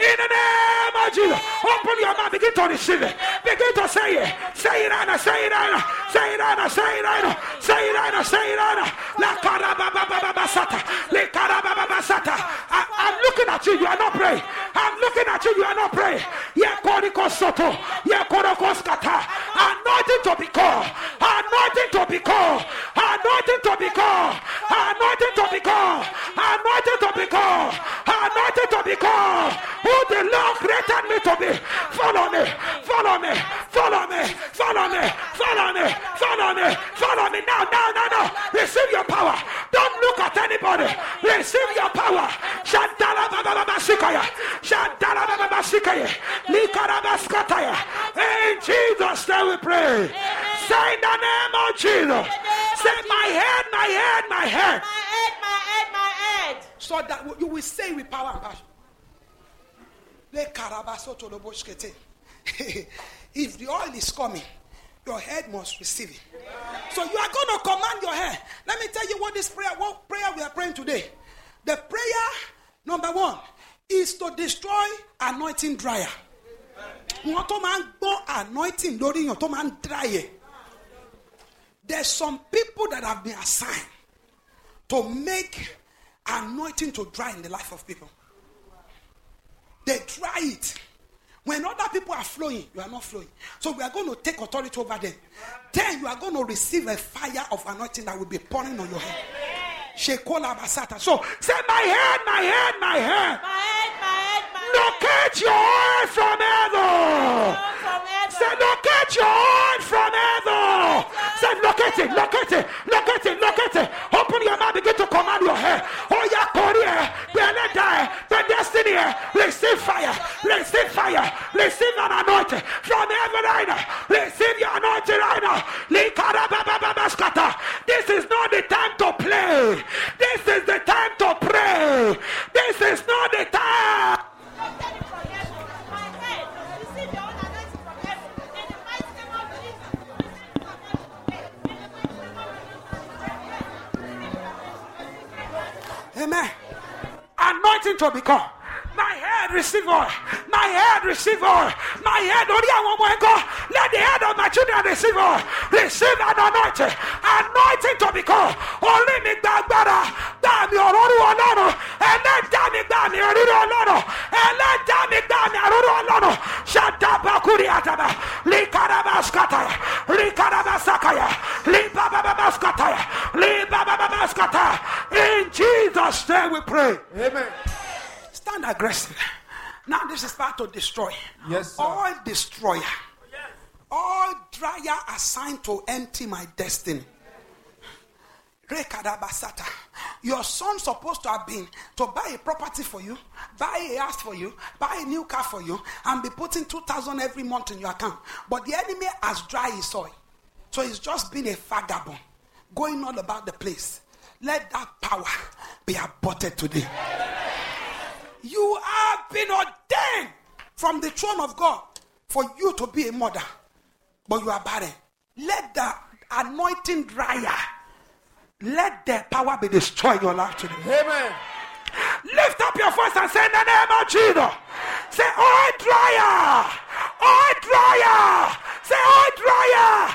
In the name of Jesus. Open your mouth. Begin to receive it. Begin to say it. Say it now. Say it now. Say it now. Say it now. Say it now. Say it now. La karababababasata. Le karabababasata. I- I'm looking at you. You are not praying. I'm looking at you. You are not praying. Yeah, koriko soto. Yeah, koroko skata. Anointing to be called. Anointing to be called. Anointing to be called. Anointing to be called. Anointing to be called. Anointing to be called. Who the Lord created me to be. Follow me. Follow me. Follow me. Follow me. Follow me. Follow me. Follow me. Now, now, now, now. Receive your power. Don't look at anybody. Receive your power. Shantala baba baba sikaya. Shantala baba baba sikaya. Likara baskataya. In Jesus' name we pray. Say in the name of Jesus. Say my head, my head, my head. my head, my head, my head. So that you will say with power and passion. If the oil is coming, your head must receive it. So you are going to command your head. Let me tell you what this prayer, what prayer we are praying today. The prayer number one is to destroy anointing dryer. Tó anointing tó dry. There's some people that have been assigned to make anointing to dry in the life of people. They try it. When other people are flowing, you are not flowing. So we are going to take authority over them. Then you are going to receive a fire of anointing that will be pouring on your head. Shekola basata. So say, my head, my head, my head. My head, my head, my head. Locate your oil from heaven. Come from heaven. Say, locate your oil from heaven. Say, locate it, locate it, locate it, locate it. Open your mouth, begin to command your hair. Oh, yeah, Korea, die, the destiny, receive fire, receive fire, receive an anointing from heaven right now. Receive your anointing right now. This is not the time to play. This is the time to pray. This is not the time. Amen. Anointing to become. My head receive oil. My head receive oil. My head, orí àwọn ọmọ ẹ̀kọ́. Let the head of my children receive oil. Receive an anointing. Anointing to become. Orí mi gba agbára. Gbà mí òróró ọlọ́run. Ẹlẹ́dàá mi gbà mí òróró ọlọ́run. Ẹlẹ́dàá mi gbà mí òróró ọlọ́run. Ṣàdàbàkúrì àdàbà. Líkàràbàskàtàyà. Líkàràbàsàkàyà. Líbàbàbàskàtàyà. Líbàbàbàskàtàyà. In Jesus' name we pray. Amen. Stand aggressive. Now this is part to destroy. Yes, sir. All destroyer. Oh, all dryer assigned to empty my destiny. Rekadabasata. Your son supposed to have been to buy a property for you, buy a house for you, buy a new car for you, and be putting 2,000 every month in your account. But the enemy has dry his soil. So he's just been a vagabond, going all about the place. Let that power be aborted today. You have been ordained from the throne of God for you to be a mother, but you are barren. Let the anointing dryer, let the power be destroyed in your life today. Amen. Lift up your voice and say in the name of Jesus. Say, oil dryer, oil dryer, say, oil dryer,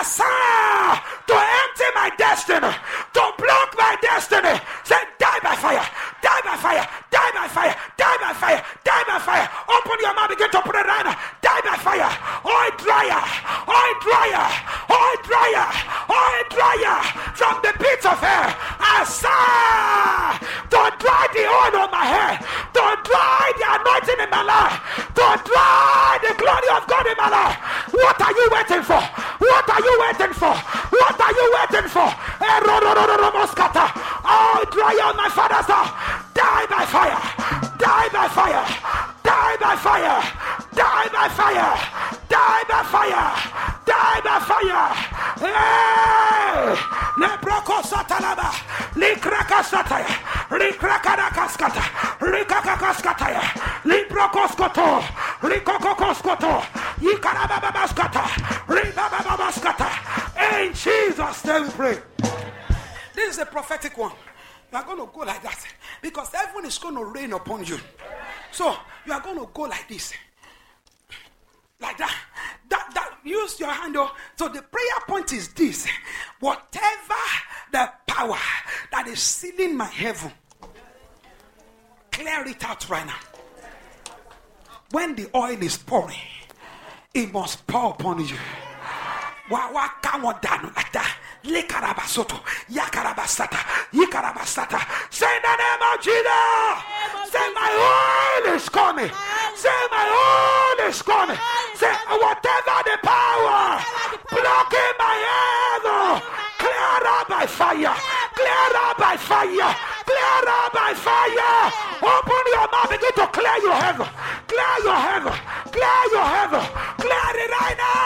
assign to empty my destiny, to block my destiny. Say, die by fire, die by fire, die by fire, die by fire, die by fire. Open your mouth, begin to pray right now. Die by fire, oil dryer, oil dryer, oil dryer, oil dryer from the pits of hell. Assign to dry the oil on my head, to dry the anointing in my life, to dry the glory of God in my life. What are you waiting for? What are you waiting for? What are you waiting for? Eh, Erorororomoskata. Oh, dry on my father's house. Is going to rain upon you. So you are going to go like this. Like that. That that use your hand. oh. So the prayer point is this. Whatever the power that is sealing my heaven, clear it out right now. When the oil is pouring, it must pour upon you. Wá wá ká wọn dànù láta. Lekarabasoto, yakarabasata, yikarabasata. Say the name of Jesus. Say my oil is coming. Say my oil is coming. Say whatever the power blocking my head, oh, clear up by fire. Clear up by fire. Clear up by fire. Open your mouth, begin to clear your heaven. Clear your heaven. Clear your heaven. Clear it right now.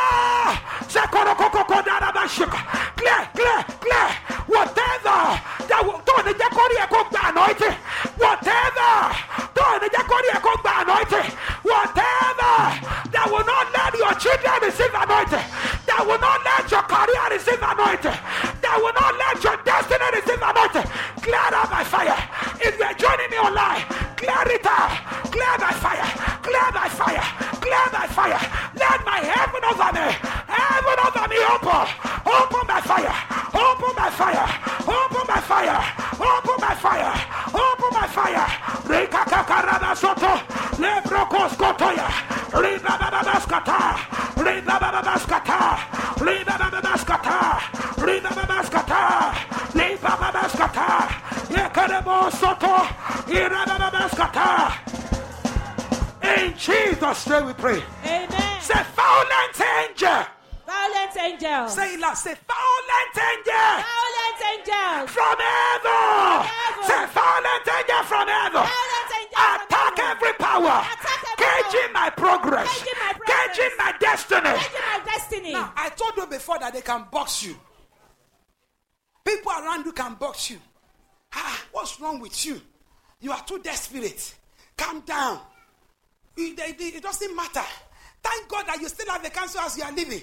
Clear, clear, clear. Whatever that will the jakori eko gba anointing. Whatever the jakori eko gba anointing. Whatever that will not let your children receive anointing. That will not let your career receive Yekarebo soto. Irabababaskata. In Jesus' name we pray. Amen. Say violent angel. Violent angel. Say. Say can box you. People around you can box you. Ah, what's wrong with you? You are too desperate. Calm down. It, it- it doesn't matter. Thank God that you still have the cancer as you are living.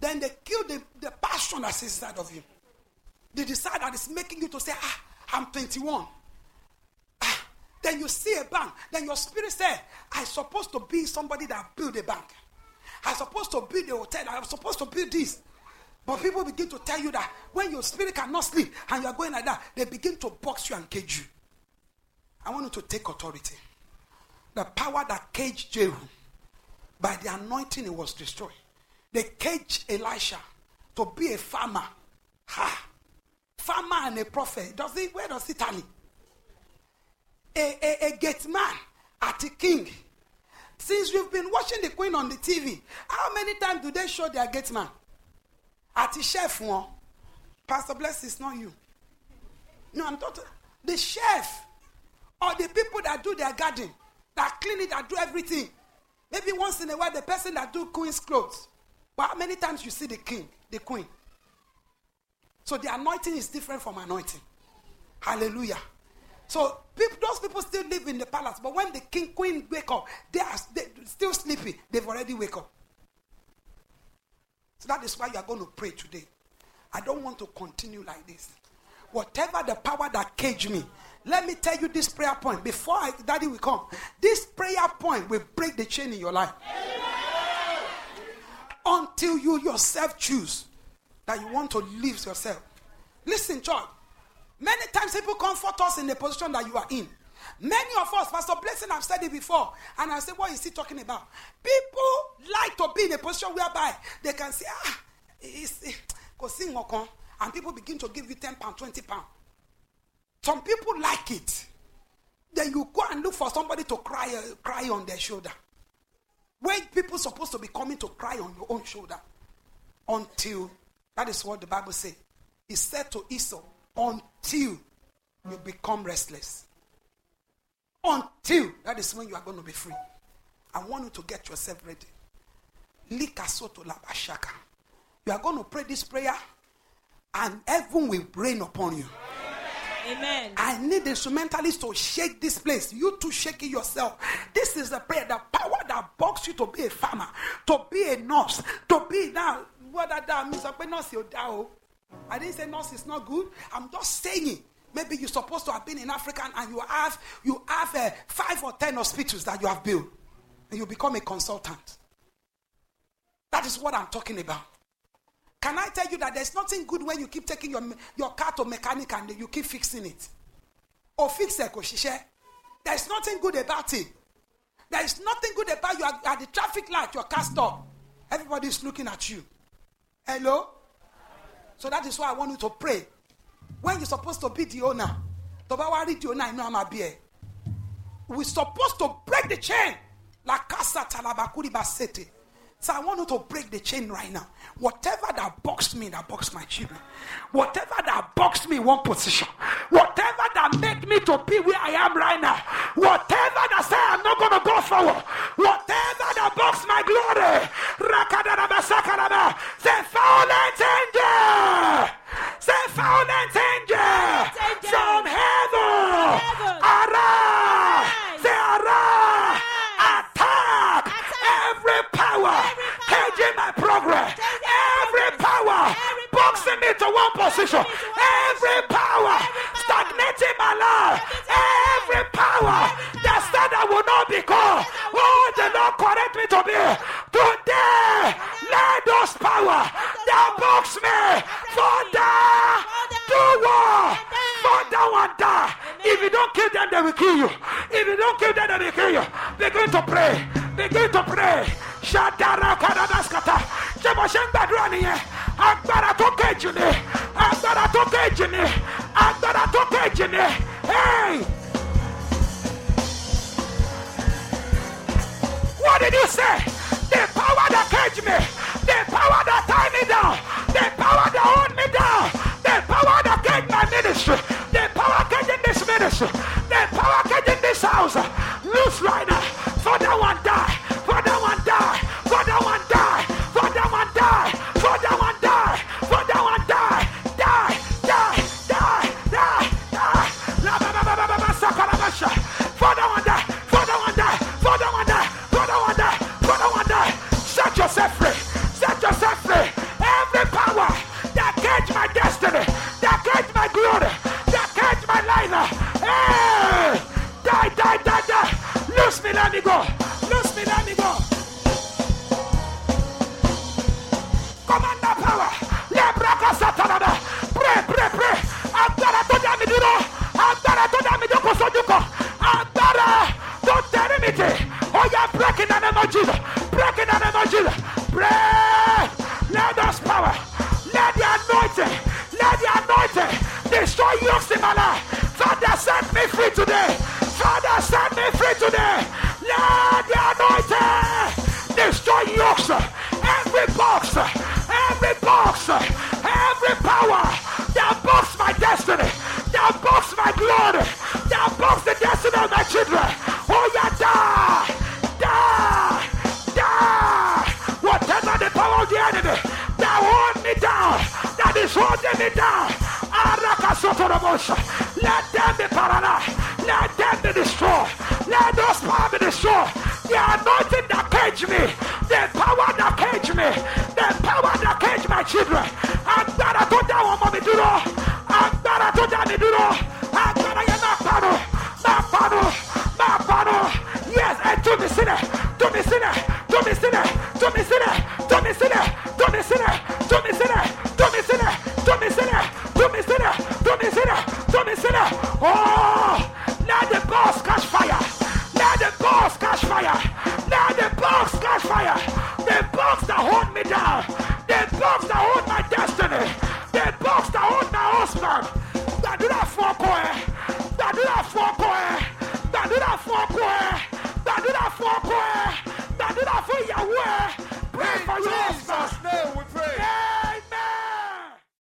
Then they kill the, the passion that's inside of you. The desire it's making you to say, ah, I'm 21. Then you see a bank. Then your spirit said, I'm supposed to be somebody that build a bank. I'm supposed to build a hotel. I'm supposed to build this. But people begin to tell you that when your spirit cannot sleep and you are going like that, they begin to box you and cage you. I want you to take authority. The power that caged Jehu, by the anointing, it was destroyed. They caged Elisha to be a farmer. Ha! Farmer and a prophet. Does it, where does it tally? A, a, a gate man at a king. Since you've been watching the queen on the TV, how many times do they show their gate man? At the chef one. Pastor Bless is not you. No, I'm talking the chef or the people that do their garden, that clean it, that do everything. Maybe once in a while, the person that do queen's clothes. But how many times you see the king, the queen? So the anointing is different from anointing. Hallelujah. So people, those people still live in the palace, but when the king, queen wake up, they are they still sleeping. They've already wake up. So that is why you are going to pray today. I don't want to continue like this. Whatever the power that caged me, let me tell you this prayer point before I, daddy will come. This prayer point will break the chain in your life. Until you yourself choose that you want to leave yourself. Listen, church. Many times people comfort us in the position that you are in. Many of us, Pastor Blessing, I've said it before, and I said, what is he talking about? People like to be in a position whereby they can say, ah, it's, and people begin to give you 10 pounds, 20 pounds. Some people like it. Then you go and look for somebody to cry, uh, cry on their shoulder. When people supposed to be coming to cry on your own shoulder, until that is what the Bible says. He said to Esau, until you become restless. Until that is when you are going to be free. I want you to get yourself ready. You are going to pray this prayer, and heaven will rain upon you. Amen. I need instrumentalists to shake this place. You to shake it yourself. This is the prayer, the power that box you to be a farmer, to be a nurse, to be now. What that, that means, but nurse you down. I didn't say nurse is not good. I'm just saying. Maybe you're supposed to have been in Africa and you have you have uh, five or ten hospitals that you have built, and you become a consultant. That is what I'm talking about. Can I tell you that there's nothing good when you keep taking your, your car to mechanic and you keep fixing it? Or fix it, Koshishe. There's nothing good about it. There is nothing good about you at, at the traffic light, your car stop. Everybody is looking at you. Hello? So that is why I want you to pray. When you're supposed to be the owner, Tobawari the owner, I know I'm a beer. We're supposed to break the chain. La casa talabakuri basete. So I want you to break the chain right now. Whatever that boxed me, that boxed my children. Whatever that boxed me one position. Whatever that make me to be where I am right now. Whatever that say I'm not going to go forward. Whatever that boxed my glory. Rakadarabasakaraba. Say violent angel. Say violent angel. angel. From heaven. Arise. Arise. Say arise. Attack. Every power. Caging my progress. Every power. Boxing me to one position. me to one Every power. Stagnating my life. Every power. That said I will not become. The Lord correct me to be. Today, let those power that box me. Father, do war. Father, one die. If you don't kill them, they will kill you. If you don't kill them, they will kill you. Begin to pray. Begin to pray. Shadara gbàdúrà nìyẹn? Agbára tó kejì. Agbára tó kejì. Agbára. Hey! What did you say? The power that cage me, the power that tie me down, the power that hold me down, the power that cage my ministry, the power caging this ministry, the power caging this house. Loose right now. For that one die. For that